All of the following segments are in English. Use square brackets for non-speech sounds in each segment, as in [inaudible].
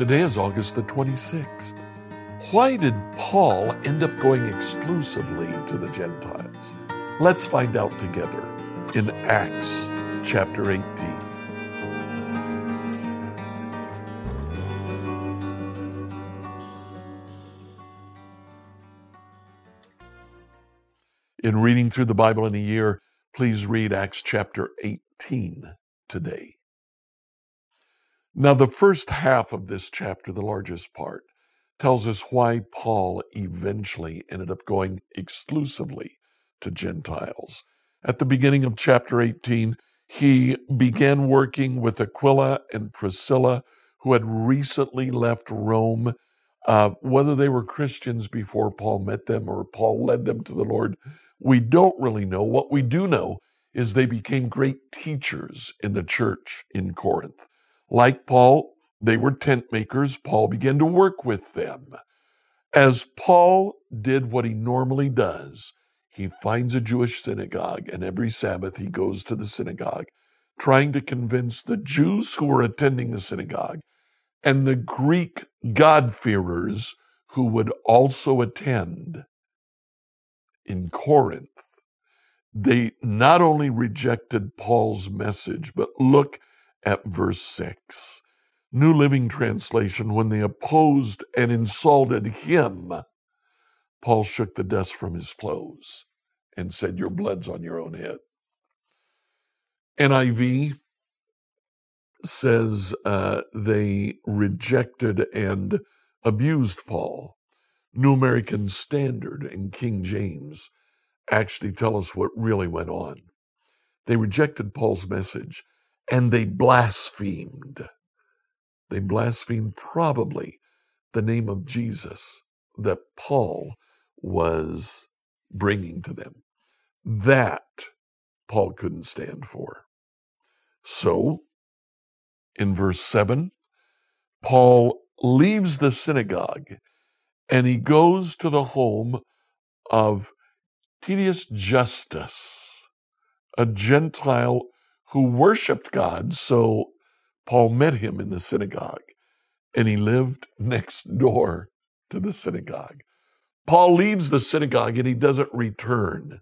Today is August the 26th. Why did Paul end up going exclusively to the Gentiles? Let's find out together in Acts chapter 18. In reading through the Bible in a year, please read Acts chapter 18 today. Now, the first half of this chapter, the largest part, tells us why Paul eventually ended up going exclusively to Gentiles. At the beginning of chapter 18, he began working with Aquila and Priscilla, who had recently left Rome. Uh, whether they were Christians before Paul met them or Paul led them to the Lord, we don't really know. What we do know is they became great teachers in the church in Corinth. Like Paul, they were tent makers. Paul began to work with them. As Paul did what he normally does, he finds a Jewish synagogue, and every Sabbath he goes to the synagogue, trying to convince the Jews who were attending the synagogue and the Greek God-fearers who would also attend in Corinth. They not only rejected Paul's message, but look at verse 6. New Living Translation, when they opposed and insulted him, Paul shook the dust from his clothes and said, Your blood's on your own head. NIV says uh, they rejected and abused Paul. New American Standard and King James actually tell us what really went on. They rejected Paul's message and they blasphemed. They blasphemed probably the name of Jesus that Paul was bringing to them. That Paul couldn't stand for. So, in verse 7, Paul leaves the synagogue and he goes to the home of Titius Justus, a Gentile who worshiped God. So Paul met him in the synagogue and he lived [laughs] next door to the synagogue. Paul leaves the synagogue and he doesn't return.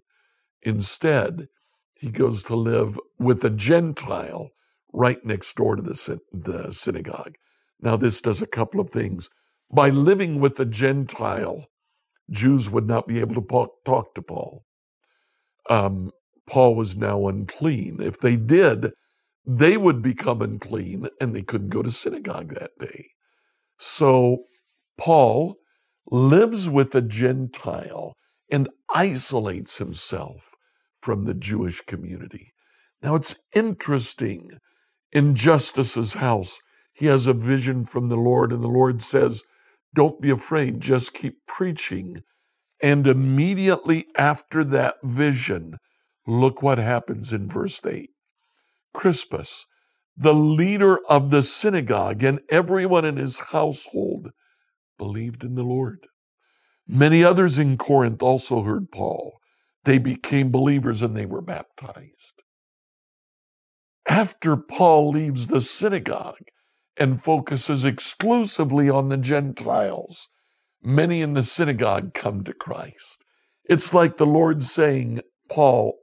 Instead, he goes to live with a Gentile right next door to the, the synagogue. Now, this does a couple of things. By living with a Gentile, Jews would not be able to talk to Paul. Um, Paul was now unclean. If they did, they would become unclean and they couldn't go to synagogue that day. So Paul lives with a Gentile and isolates himself from the Jewish community. Now it's interesting. In Justus's house, he has a vision from the Lord, and the Lord says, Don't be afraid, just keep preaching. And immediately after that vision, Look what happens in verse 8. Crispus, the leader of the synagogue, and everyone in his household believed in the Lord. Many others in Corinth also heard Paul. They became believers and they were baptized. After Paul leaves the synagogue and focuses exclusively on the Gentiles, many in the synagogue come to Christ. It's like the Lord saying, Paul,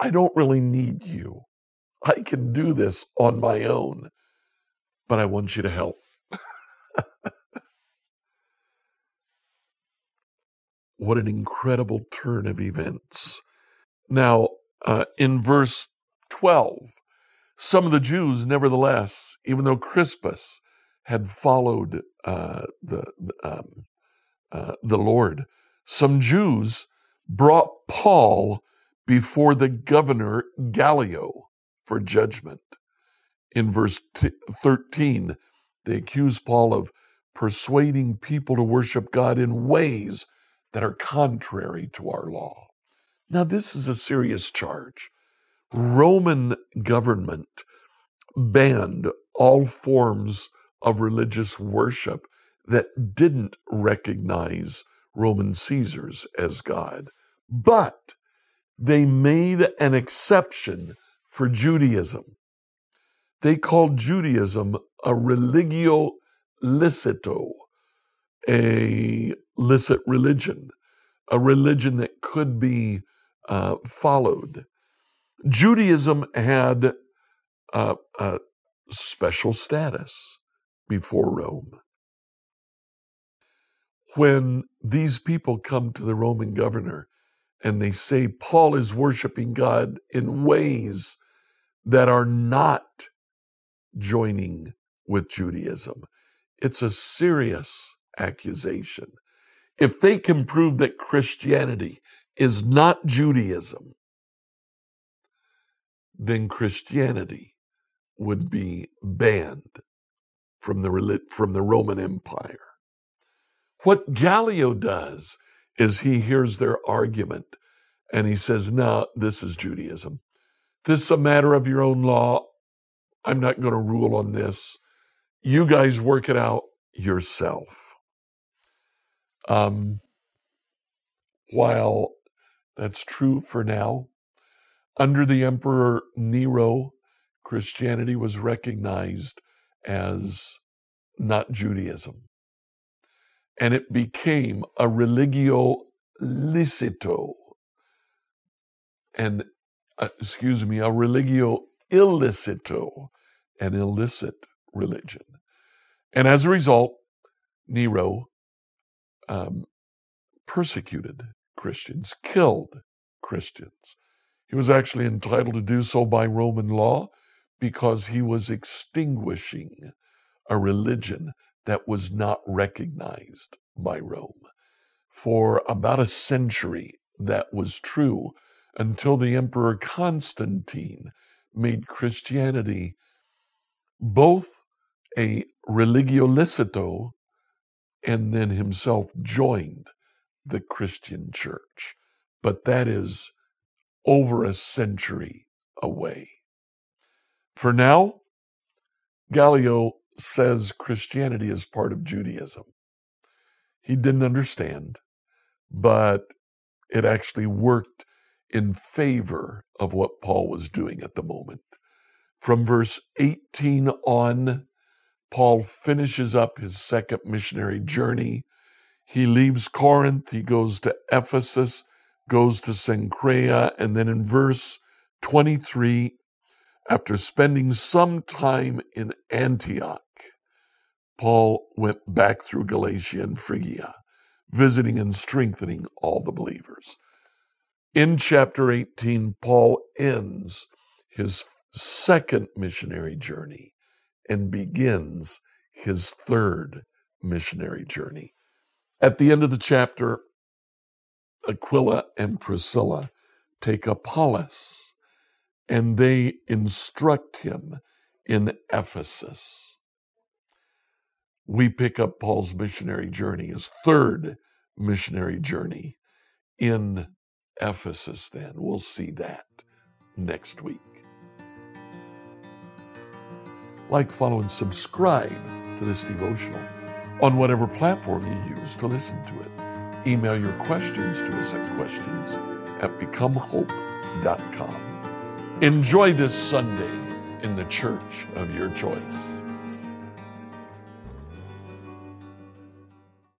I don't really need you. I can do this on my own, but I want you to help. [laughs] what an incredible turn of events. Now, uh, in verse 12, some of the Jews, nevertheless, even though Crispus had followed uh, the, um, uh, the Lord, some Jews brought Paul before the governor Gallio for judgment. In verse t- 13, they accuse Paul of persuading people to worship God in ways that are contrary to our law. Now, this is a serious charge. Roman government banned all forms of religious worship that didn't recognize Roman Caesars as God. But they made an exception for Judaism. They called Judaism a religio licito, a licit religion, a religion that could be uh, followed. Judaism had a special status before Rome. When these people come to the Roman governor and they say Paul is worshiping God in ways that are not joining with Judaism, it's a serious accusation. If they can prove that Christianity is not Judaism, then Christianity would be banned from the, from the Roman Empire. What Gallio does is he hears their argument and he says, No, this is Judaism. This is a matter of your own law. I'm not going to rule on this. You guys work it out yourself. Um, while that's true for now, under the Emperor Nero, Christianity was recognized as not Judaism. And it became a religio licito, and uh, excuse me, a religio illicito, an illicit religion. And as a result, Nero um, persecuted Christians, killed Christians. He was actually entitled to do so by Roman law because he was extinguishing a religion that was not recognized by Rome. For about a century, that was true until the Emperor Constantine made Christianity both a religio licito and then himself joined the Christian church. But that is over a century away. For now, Gallio says Christianity is part of Judaism. He didn't understand, but it actually worked in favor of what Paul was doing at the moment. From verse 18 on, Paul finishes up his second missionary journey. He leaves Corinth, he goes to Ephesus, goes to Cenchrea, and then in verse 23, after spending some time in Antioch, Paul went back through Galatia and Phrygia, visiting and strengthening all the believers. In chapter 18, Paul ends his second missionary journey and begins his third missionary journey. At the end of the chapter, Aquila and Priscilla take Apollos and they instruct him in Ephesus. We pick up Paul's missionary journey, his third missionary journey in Ephesus, then. We'll see that next week. Like, follow, and subscribe to this devotional on whatever platform you use to listen to it. Email your questions to us at questions at becomehope.com. Enjoy this Sunday in the church of your choice.